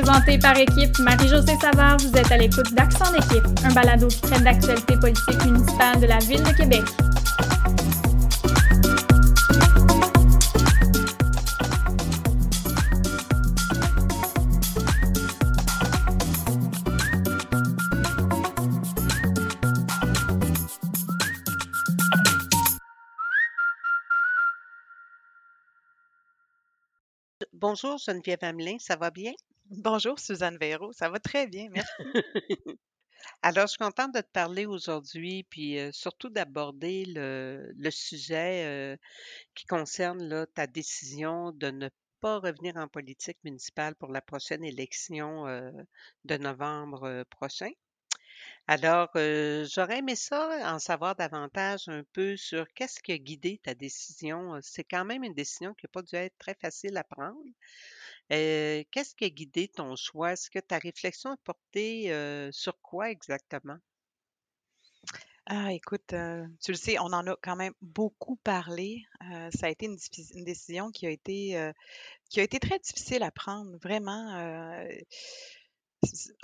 Présenté par équipe Marie-Josée Savard, vous êtes à l'écoute d'Accent d'équipe, un balado qui traite d'actualité politique municipale de la Ville de Québec. Bonjour Geneviève Hamelin, ça va bien? Bonjour Suzanne Véro, ça va très bien, merci. Alors, je suis contente de te parler aujourd'hui, puis euh, surtout d'aborder le, le sujet euh, qui concerne là, ta décision de ne pas revenir en politique municipale pour la prochaine élection euh, de novembre prochain. Alors, j'aurais aimé ça, en savoir davantage un peu sur qu'est-ce qui a guidé ta décision. C'est quand même une décision qui n'a pas dû être très facile à prendre. Euh, qu'est-ce qui a guidé ton choix? Est-ce que ta réflexion a porté euh, sur quoi exactement? Ah, écoute, euh, tu le sais, on en a quand même beaucoup parlé. Ça a été une, décision qui a été, qui a été très difficile à prendre, vraiment.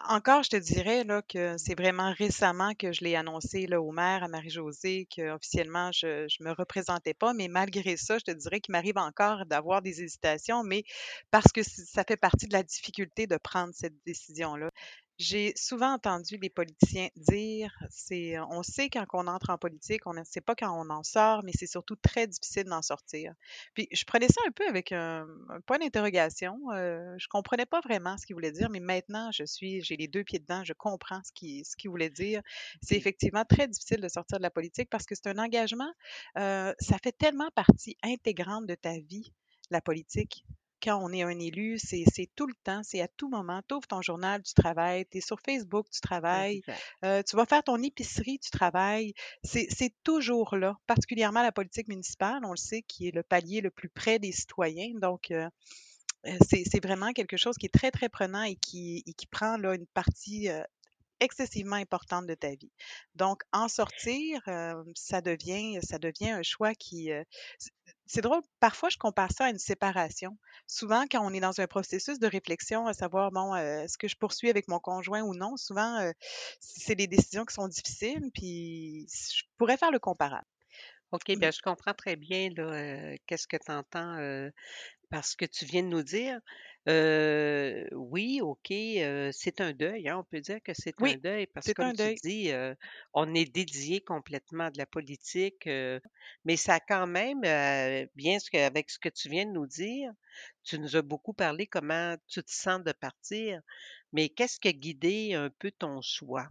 Encore, je te dirais là, que c'est vraiment récemment que je l'ai annoncé là, au maire, à Marie-Josée, qu'officiellement, je ne me représentais pas. Mais malgré ça, je te dirais qu'il m'arrive encore d'avoir des hésitations, mais parce que ça fait partie de la difficulté de prendre cette décision-là. J'ai souvent entendu les politiciens dire, c'est, on sait quand on entre en politique, on ne sait pas quand on en sort, mais c'est surtout très difficile d'en sortir. Puis je prenais ça un peu avec un, point d'interrogation. Euh, je comprenais pas vraiment ce qu'il voulait dire, mais maintenant je suis, j'ai les deux pieds dedans, je comprends ce qu'il ce qu'il voulait dire. C'est effectivement très difficile de sortir de la politique parce que c'est un engagement. euh, ça fait tellement partie intégrante de ta vie, la politique quand on est un élu, c'est tout le temps, c'est à tout moment. Tu ouvres ton journal, tu travailles, tu es sur Facebook, tu travailles, euh, tu vas faire ton épicerie, tu travailles. C'est toujours là, particulièrement la politique municipale, on le sait, qui est le palier le plus près des citoyens. Donc, euh, euh, c'est vraiment quelque chose qui est très, très prenant et qui, et qui prend là, une partie euh, excessivement importante de ta vie. Donc, en sortir, euh, ça devient, ça devient un choix qui... euh, c'est drôle, parfois je compare ça à une séparation. Souvent, quand on est dans un processus de réflexion, à savoir, bon, euh, est-ce que je poursuis avec mon conjoint ou non, souvent, euh, c'est des décisions qui sont difficiles, puis je pourrais faire le comparable. OK, Mm. bien, je comprends très bien là, euh, qu'est-ce que tu entends parce que tu viens de nous dire. Euh, oui, OK, euh, c'est un deuil, hein, on peut dire que c'est un Oui, deuil parce que c'est comme un tu deuil. dis, euh, on est dédié complètement de la politique, euh, mais ça a quand même, euh, bien ce que, avec ce que tu viens de nous dire, tu nous as beaucoup parlé comment tu te sens de partir, mais qu'est-ce qui a guidé un peu ton choix?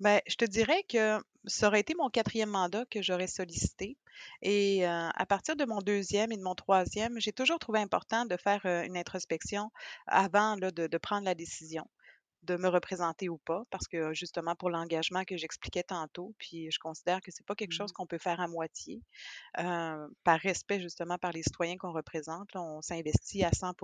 Ben, je te dirais que ça aurait été mon quatrième mandat que j'aurais sollicité. Et euh, à partir de mon deuxième et de mon troisième, j'ai toujours trouvé important de faire euh, une introspection avant de prendre la décision de me représenter ou pas, parce que justement pour l'engagement que j'expliquais tantôt, puis je considère que c'est pas quelque chose Mhm. qu'on peut faire à moitié. Euh, par respect justement par les citoyens qu'on représente, là, on s'investit à 100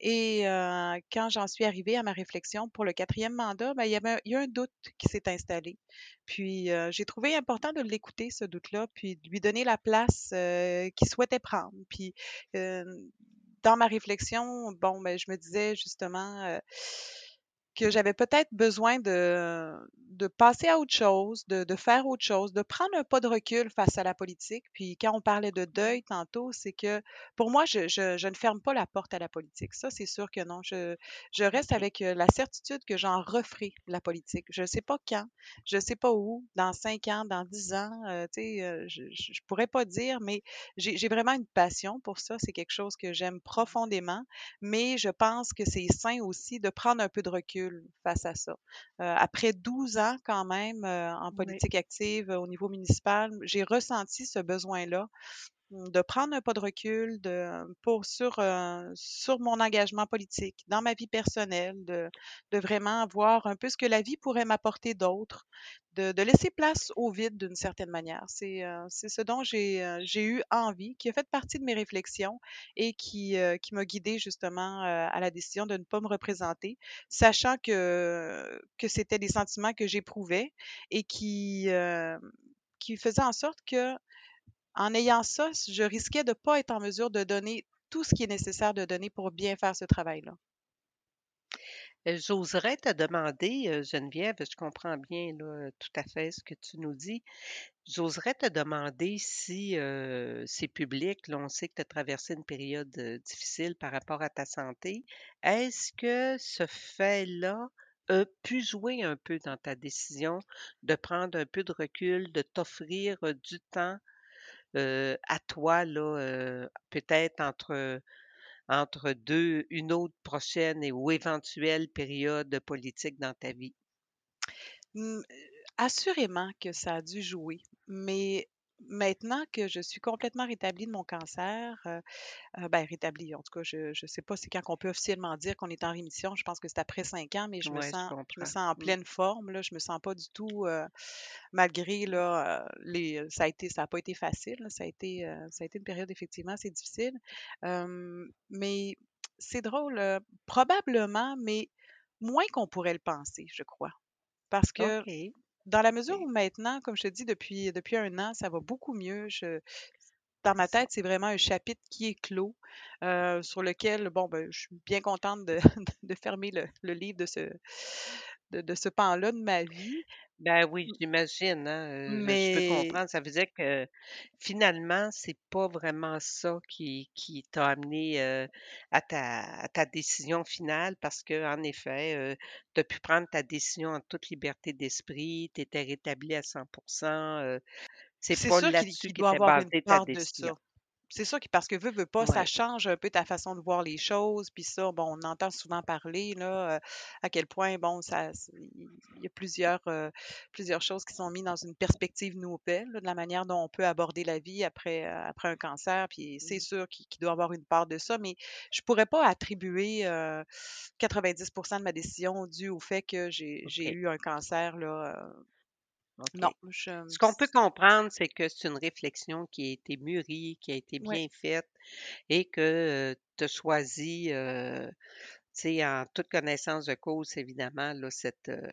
Et euh, quand j'en suis arrivée à ma réflexion pour le quatrième mandat, ben, il y avait un, il y a un doute qui s'est installé. Puis euh, j'ai trouvé important de l'écouter, ce doute-là, puis de lui donner la place qu'il souhaitait prendre. Puis dans ma réflexion, bon, ben, je me disais justement que j'avais peut-être besoin de, de passer à autre chose, de, de faire autre chose, de prendre un pas de recul face à la politique. Puis quand on parlait de deuil tantôt, c'est que pour moi, je, je, je ne ferme pas la porte à la politique. Ça, c'est sûr que non. Je, je reste avec euh, la certitude que j'en referai la politique. Je ne sais pas quand, je ne sais pas où, dans cinq ans, dans dix ans, euh, tu sais, euh, je ne pourrais pas dire, mais j'ai j'ai vraiment une passion pour ça. C'est quelque chose que j'aime profondément mais je pense que c'est sain aussi de prendre un peu de recul face à ça. Euh, après 12 ans quand même euh, en Oui. politique active euh, au niveau municipal, j'ai ressenti ce besoin-là de prendre un pas de recul de, pour, sur, euh, sur mon engagement politique, dans ma vie personnelle, de, de vraiment voir un peu ce que la vie pourrait m'apporter d'autre, de, de laisser place au vide d'une certaine manière. C'est euh, ce dont j'ai euh, eu envie, qui a fait partie de mes réflexions et qui, euh, qui m'a guidée justement euh, à la décision de ne pas me représenter, sachant que, que c'était des sentiments que j'éprouvais et qui, qui faisaient en sorte que en ayant ça, je risquais de ne pas être en mesure de donner tout ce qui est nécessaire de donner pour bien faire ce travail-là. Euh, J'oserais te demander, euh, Geneviève, je comprends bien tout à fait ce que tu nous dis. J'oserais te demander si euh, c'est public, on sait que tu as traversé une période difficile par rapport à ta santé. Est-ce que ce fait-là a pu jouer un peu dans ta décision de prendre un peu de recul, de t'offrir du temps euh, à toi, là, euh, peut-être entre entre deux, une autre prochaine et ou éventuelle période politique dans ta vie? Mmh, assurément que ça a dû jouer, mais maintenant que je suis complètement rétablie de mon cancer, heu heu, ben rétablie, en tout cas, je je sais pas c'est quand qu'on peut officiellement dire qu'on est en rémission. Je pense que c'est après 5 ans, mais je me Ouais, sens je me sens en Mmh. pleine forme, là. Je me sens pas du tout, heu, malgré là, les ça a été ça a pas été facile, là. Ça a été, ça a été une période effectivement assez difficile. Mais c'est drôle, probablement, mais moins qu'on pourrait le penser, je crois. Parce que. Dans la mesure où maintenant, comme je te dis, depuis depuis 1 an, ça va beaucoup mieux. Je dans ma tête, c'est vraiment un chapitre qui est clos, heu, sur lequel, bon, ben, je suis bien contente de de fermer le le livre de ce de de ce pan-là de ma vie. Ben oui, j'imagine, hein, heu, je peux mais comprendre. Ça veut dire que finalement, c'est pas vraiment ça qui qui t'a amené, heu, à ta à ta décision finale parce qu'en effet, heu, tu as pu prendre ta décision en toute liberté d'esprit, tu étais rétablie à 100 heu, c'est pas là-dessus qu'il doit avoir une basée ta part de ça. C'est sûr que parce que veux, veux pas, ça change un peu ta façon de voir les choses. Puis ça, bon, on entend souvent parler là, à quel point, bon, ça il y a plusieurs, heu, plusieurs choses qui sont mis dans une perspective nouvelle, là, de la manière dont on peut aborder la vie après, heu, après un cancer. Puis c'est sûr qu'il doit avoir une part de ça, mais je pourrais pas attribuer, heu, 90% de ma décision due au fait que j'ai eu un cancer là, OK. non, je Ce qu'on peut comprendre, c'est que c'est une réflexion qui a été mûrie, qui a été ouais. bien faite et que, tu as choisi, heu, tu sais, en toute connaissance de cause, évidemment, là, cette, heu,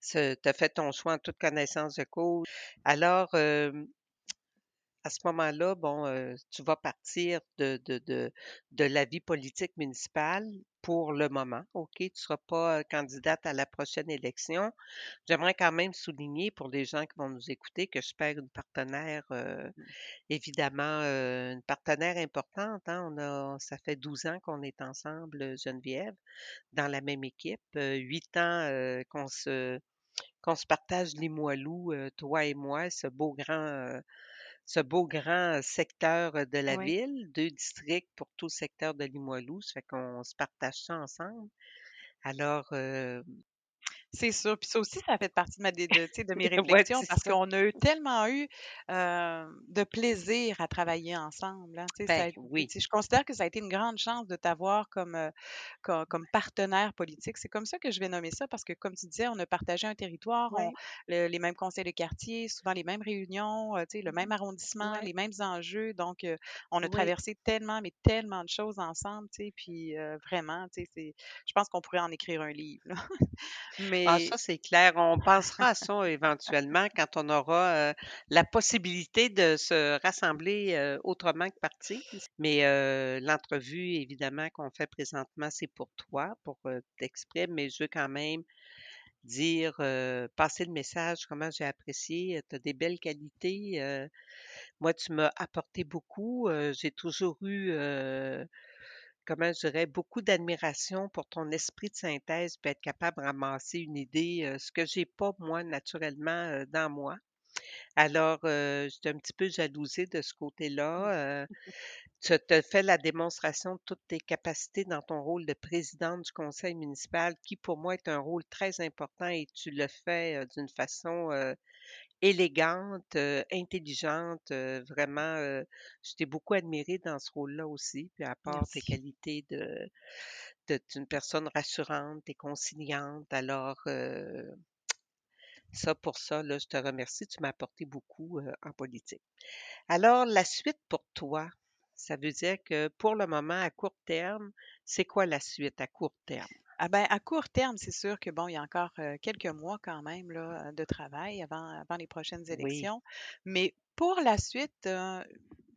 ce tu as fait ton choix en toute connaissance de cause. Alors, hem, à ce moment-là, bon, heu, tu vas partir de de de de la vie politique municipale pour le moment, OK? Tu ne seras pas, heu, candidate à la prochaine élection. J'aimerais quand même souligner pour les gens qui vont nous écouter que je perds une partenaire, heu, évidemment, heu, une partenaire importante, hein. On a ça fait 12 ans qu'on est ensemble, Geneviève, dans la même équipe, 8 ans, qu'on se qu'on se partage Limoilou, toi et moi, ce beau grand, ce beau grand secteur, de la Oui. ville, 2 districts pour tout le secteur de Limoilou, ça fait qu'on se partage ça ensemble. Alors, heu C'est sûr, puis ça aussi, ça fait partie de ma de sais, de mes réflexions parce qu'on a eu tellement eu, de plaisir à travailler ensemble, hein. Ça Ben a oui, je considère que ça a été une grande chance de t'avoir comme, comme partenaire politique. C'est comme ça que je vais nommer ça parce que comme tu disais, on a partagé un territoire, on le les mêmes conseils de quartier, souvent les mêmes réunions, sais, le même arrondissement, ouais, les mêmes enjeux. Donc, on a traversé tellement, mais tellement de choses ensemble, puis, vraiment, je pense qu'on pourrait en écrire un livre, Ah ça, c'est clair. On pensera à ça éventuellement quand on aura, la possibilité de se rassembler, autrement que par Teams. Mais, l'entrevue évidemment qu'on fait présentement, c'est pour toi, pour, t'exprimer, mais je veux quand même dire, passer le message, comment j'ai apprécié, tu as des belles qualités, moi tu m'as apporté beaucoup, j'ai toujours eu, comment je dirais, beaucoup d'admiration pour ton esprit de synthèse, puis être capable de ramasser une idée, ce que j'ai pas moi naturellement, dans moi. Alors, heu, j'étais un petit peu jalousée de ce côté-là, tu as fait la démonstration de toutes tes capacités dans ton rôle de présidente du conseil municipal qui, pour moi, est un rôle très important et tu le fais, d'une façon, élégante, heu, intelligente, heu, vraiment, heu, je t'ai beaucoup admirée dans ce rôle-là aussi, puis à part tes merci. qualités de une personne rassurante et conciliante. Alors, heu, ça, pour ça, là, je te remercie. Tu m'as apporté beaucoup, heu, en politique. Alors, la suite pour toi, ça veut dire que pour le moment, à court terme, c'est quoi la suite à court terme? Ah ben, à court terme, c'est sûr que bon, il y a encore, quelques mois quand même là, de travail avant avant les prochaines Oui, élections. Mais pour la suite, heu,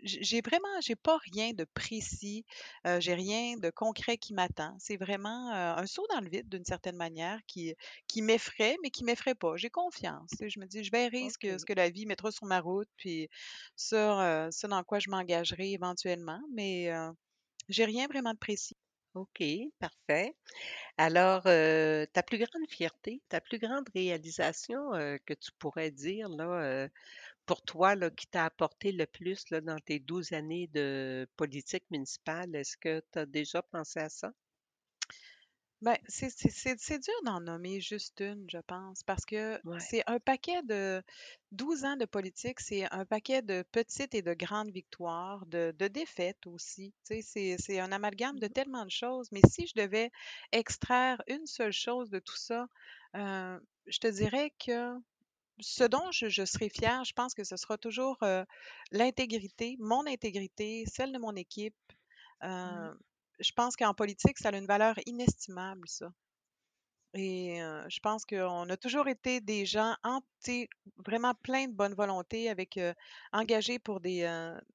j'ai vraiment, j'ai pas rien de précis, euh, j'ai rien de concret qui m'attend. C'est vraiment euh, un saut dans le vide d'une certaine manière qui, qui m'effraie, mais qui m'effraie pas. J'ai confiance. Je me dis, je verrai ce que, ce que la vie mettra sur ma route, puis ça, ça dans quoi je m'engagerai éventuellement, mais j'ai rien vraiment de précis. OK, parfait. Alors, ta plus grande fierté, ta plus grande réalisation que tu pourrais dire là, pour toi, là, qui t'a apporté le plus là, dans tes 12 années de politique municipale, est-ce que tu as déjà pensé à ça? Ben, c'est c'est dur d'en nommer juste une, je pense, parce que c'est un paquet de 12 ans de politique, c'est un paquet de petites et de grandes victoires, de, de défaites aussi. Tu sais, c'est c'est un amalgame de mmh tellement de choses. Mais si je devais extraire une seule chose de tout ça, euh, je te dirais que ce dont je, je serai fière, je pense que ce sera toujours euh, l'intégrité, mon intégrité, celle de mon équipe. Mmh. Euh, je pense qu'en politique, ça a une valeur inestimable, ça. Et je pense qu'on a toujours été des gens vraiment plein de bonne volonté, avec engagés pour des,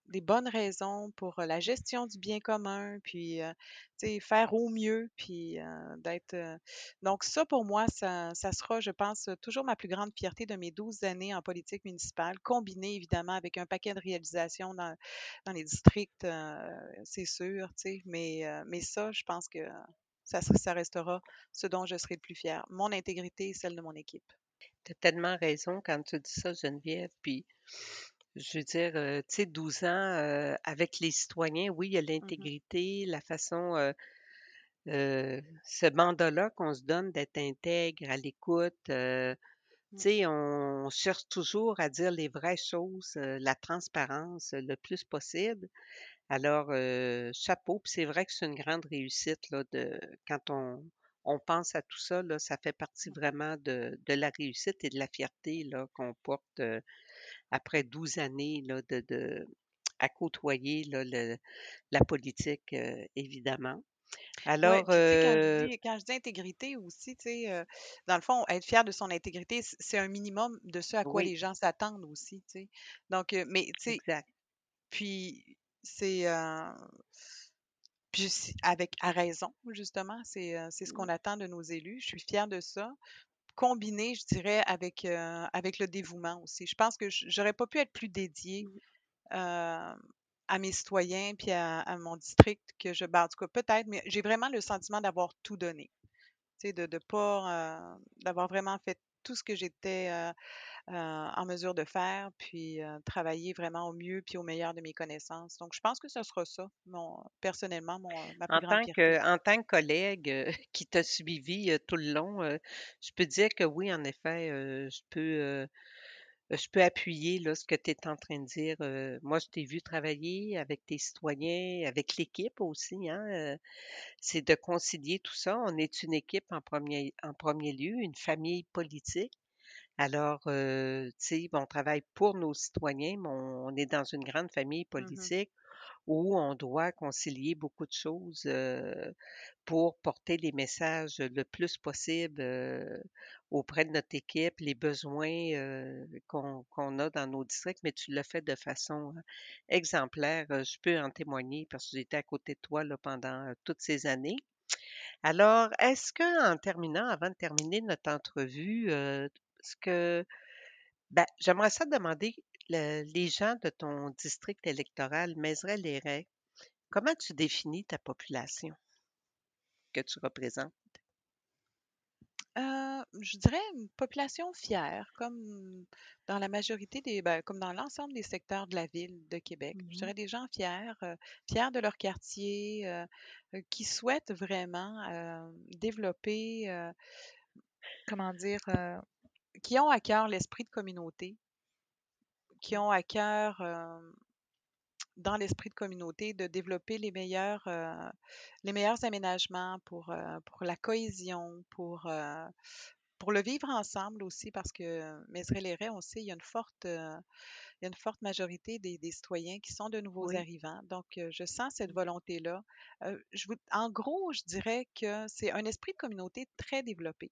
des bonnes raisons, pour la gestion du bien commun, puis faire au mieux, puis d'être. donc, ça, pour moi, ça, ça sera, je pense, toujours ma plus grande fierté de mes 12 années en politique municipale, combinée évidemment avec un paquet de réalisations dans, dans les districts, c'est sûr, mais, mais ça, je pense que ça, ça restera ce dont je serai le plus fière. Mon intégrité et celle de mon équipe. Tu as tellement raison quand tu dis ça, Geneviève. Puis, je veux dire, euh, tu sais, 12 ans euh, avec les citoyens, oui, il y a mmh l'intégrité, la façon, euh, ce mandat-là qu'on se donne d'être intègre, à l'écoute. tu mmh. sais, on cherche toujours à dire les vraies choses, la transparence le plus possible. Alors, chapeau, puis c'est vrai que c'est une grande réussite là, de quand on, on pense à tout ça, là, ça fait partie vraiment de, de la réussite et de la fierté là, qu'on porte après 12 années là, de, de, à côtoyer là, le, la politique, évidemment. Alors, quand, je dis, quand, je dis, intégrité aussi, tu sais, dans le fond, être fier de son intégrité, c'est un minimum de ce à quoi les gens s'attendent aussi, tu sais. Donc, mais, tu sais, exact. puis c'est puis avec à raison, justement, c'est c'est ce qu'on attend de nos élus. Je suis fière de ça. Combiné, je dirais, avec, avec le dévouement aussi. Je pense que j'aurais pas pu être plus dédiée mmh. à mes citoyens puis à, mon district que je. Ben, en tout cas, peut-être, mais j'ai vraiment le sentiment d'avoir tout donné. Tu sais, de ne pas. d'avoir vraiment fait tout ce que j'étais euh, en mesure de faire, puis euh, travailler vraiment au mieux puis au meilleur de mes connaissances. Donc, je pense que ce sera ça, mon, personnellement, mon, ma plus en tant que, En tant que collègue qui t'a suivi tout le long, je peux dire que oui, en effet, je peux je peux appuyer là, ce que tu es en train de dire. moi, je t'ai vu travailler avec tes citoyens, avec l'équipe aussi. Hein, c'est de concilier tout ça. On est une équipe en premier, en premier lieu, une famille politique. Alors, tu sais, on travaille pour nos citoyens, mais on, est dans une grande famille Mmh politique où on doit concilier beaucoup de choses pour porter les messages le plus possible auprès de notre équipe, les besoins qu'on a dans nos districts, mais tu l'as fait de façon exemplaire. Je peux en témoigner parce que j'étais à côté de toi pendant toutes ces années. Alors, est-ce que, en terminant, avant de terminer notre entrevue, ce que ben, j'aimerais ça demander les gens de ton district électoral, Mézeray-les-Raies, comment tu définis ta population que tu représentes? Euh, je dirais une population fière, comme dans la majorité des, ben, comme dans l'ensemble des secteurs de la ville de Québec. Je mmh dirais des gens fiers, euh, fiers de leur quartier, euh, qui souhaitent vraiment développer, comment dire, qui ont à cœur l'esprit de communauté, qui ont à cœur, dans l'esprit de communauté, de développer les meilleurs, les meilleurs aménagements pour, pour la cohésion, pour, pour le vivre ensemble aussi, parce que Mézeray-les-Raies, on sait, il y a une forte, il y a une forte majorité des, des citoyens qui sont de nouveaux arrivants. Donc, je sens cette volonté-là. je en gros, je dirais que c'est un esprit de communauté très développé.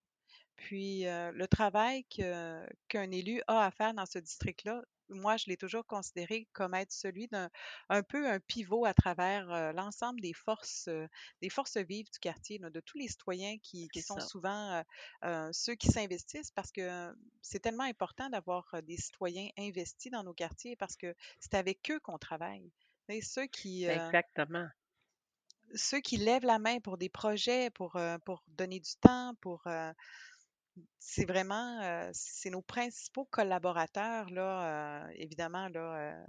Puis le travail qu'un élu a à faire dans ce district-là, moi, je l'ai toujours considéré comme être celui d'un un peu un pivot à travers euh, l'ensemble des forces, euh, des forces vives du quartier, là, de tous les citoyens qui, sont ça. souvent euh, ceux qui s'investissent parce que c'est tellement important d'avoir des citoyens investis dans nos quartiers parce que c'est avec eux qu'on travaille. Et ceux qui, Exactement. ceux qui lèvent la main pour des projets, pour, euh, pour donner du temps, pour euh, c'est vraiment euh, c'est nos principaux collaborateurs là, euh, évidemment là, euh,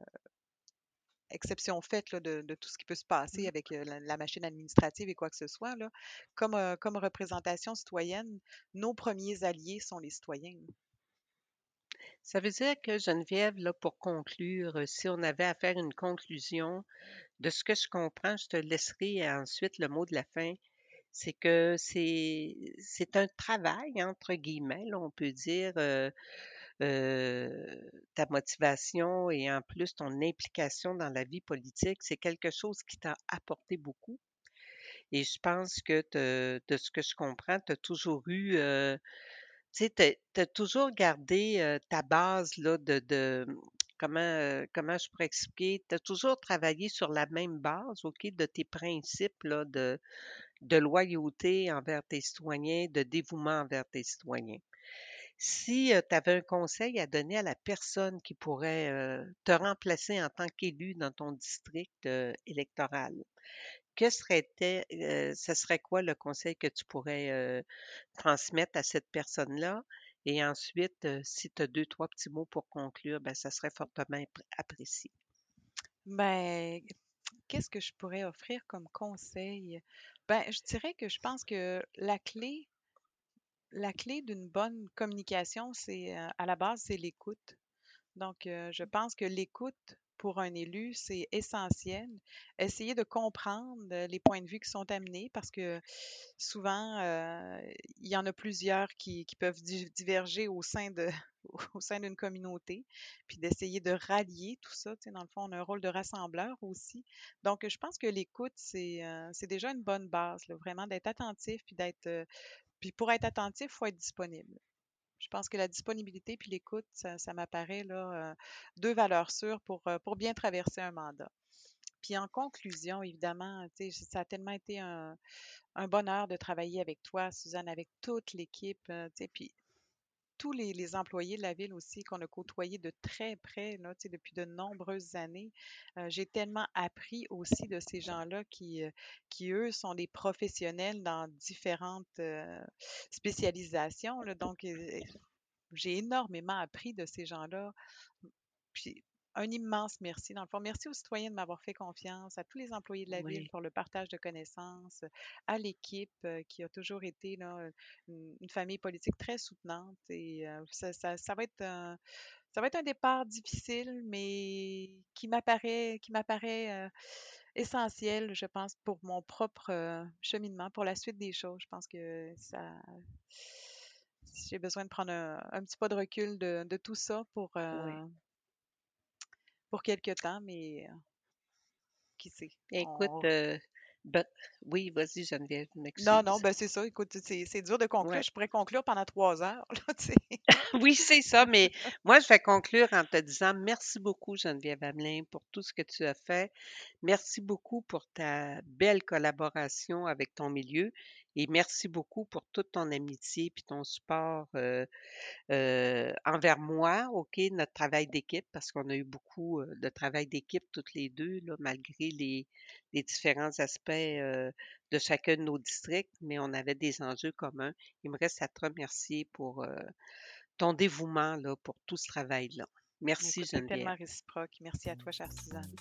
exception faite là, de, de tout ce qui peut se passer Mmh. avec la, la machine administrative et quoi que ce soit là, comme comme représentation citoyenne, nos premiers alliés sont les citoyens. Ça veut dire que Geneviève, là, pour conclure, si on avait à faire une conclusion de ce que je comprends, je te laisserai ensuite le mot de la fin. C'est que c'est c'est un travail, entre guillemets, on peut dire, euh, euh, ta motivation et en plus ton implication dans la vie politique, c'est quelque chose qui t'a apporté beaucoup. Et je pense que de ce que je comprends, tu as toujours eu, euh, tu sais, tu as, toujours gardé ta base là, de, de comment, comment je pourrais expliquer, tu as toujours travaillé sur la même base, OK, de tes principes là, de, de loyauté envers tes citoyens, de dévouement envers tes citoyens. Si tu avais un conseil à donner à la personne qui pourrait te remplacer en tant qu'élu dans ton district électoral, que serait ce serait quoi le conseil que tu pourrais transmettre à cette personne-là? Et ensuite, si tu as deux, trois petits mots pour conclure, ben, ça serait fortement apprécié. Ben, qu'est-ce que je pourrais offrir comme conseil? Ben, je dirais que je pense que la clé, la clé d'une bonne communication, c'est euh, à la base, c'est l'écoute. Donc, euh, je pense que l'écoute pour un élu, c'est essentiel. Essayer de comprendre les points de vue qui sont amenés parce que souvent, euh, il y en a plusieurs qui, qui peuvent di- diverger au sein de, au sein d'une communauté, puis d'essayer de rallier tout ça. Tu sais, dans le fond, on a un rôle de rassembleur aussi. Donc, je pense que l'écoute, c'est euh, déjà une bonne base, vraiment d'être attentif, puis d'être, euh, puis pour être attentif, il faut être disponible. Je pense que la disponibilité puis l'écoute, ça, m'apparaît euh, deux valeurs sûres pour, pour bien traverser un mandat. Puis en conclusion, évidemment, ça a tellement été un, un bonheur de travailler avec toi, Suzanne, avec toute l'équipe, puis tous les, employés de la ville aussi qu'on a côtoyés de très près là, depuis de nombreuses années. Euh, j'ai tellement appris aussi de ces gens-là qui, euh, qui, eux, sont des professionnels dans différentes euh, spécialisations. là. donc, j'ai énormément appris de ces gens-là. Puis, un immense merci. Dans le fond, merci aux citoyens de m'avoir fait confiance, à tous les employés de la ville pour le partage de connaissances, à l'équipe euh, qui a toujours été là, une, une famille politique très soutenante. Et euh, ça, ça- ça va être un, ça va être un départ difficile, mais qui m'apparaît, qui m'apparaît euh, essentiel, je pense, pour mon propre cheminement, pour la suite des choses. Je pense que ça, j'ai besoin de prendre un, un petit pas de recul de, de tout ça pour, oui. Pour quelque temps, mais euh, qui sait? Écoute, On- euh, ben, oui, vas-y, Geneviève, Non, m'excuse. non, ben c'est ça. Écoute, c'est c'est dur de conclure. Ouais. Je pourrais conclure pendant trois heures, là, tu sais. Oui, c'est ça, mais moi, je vais conclure en te disant merci beaucoup, Geneviève Hamelin, pour tout ce que tu as fait. Merci beaucoup pour ta belle collaboration avec ton milieu et merci beaucoup pour toute ton amitié puis ton support euh, euh, envers moi, OK, notre travail d'équipe, parce qu'on a eu beaucoup euh, de travail d'équipe toutes les deux, là, malgré les, les différents aspects euh, de chacun de nos districts, mais on avait des enjeux communs. Il me reste à te remercier pour ton dévouement là, pour tout ce travail-là. Merci, Écoute, c'est Geneviève. tellement réciproque. Merci à toi, chère Suzanne.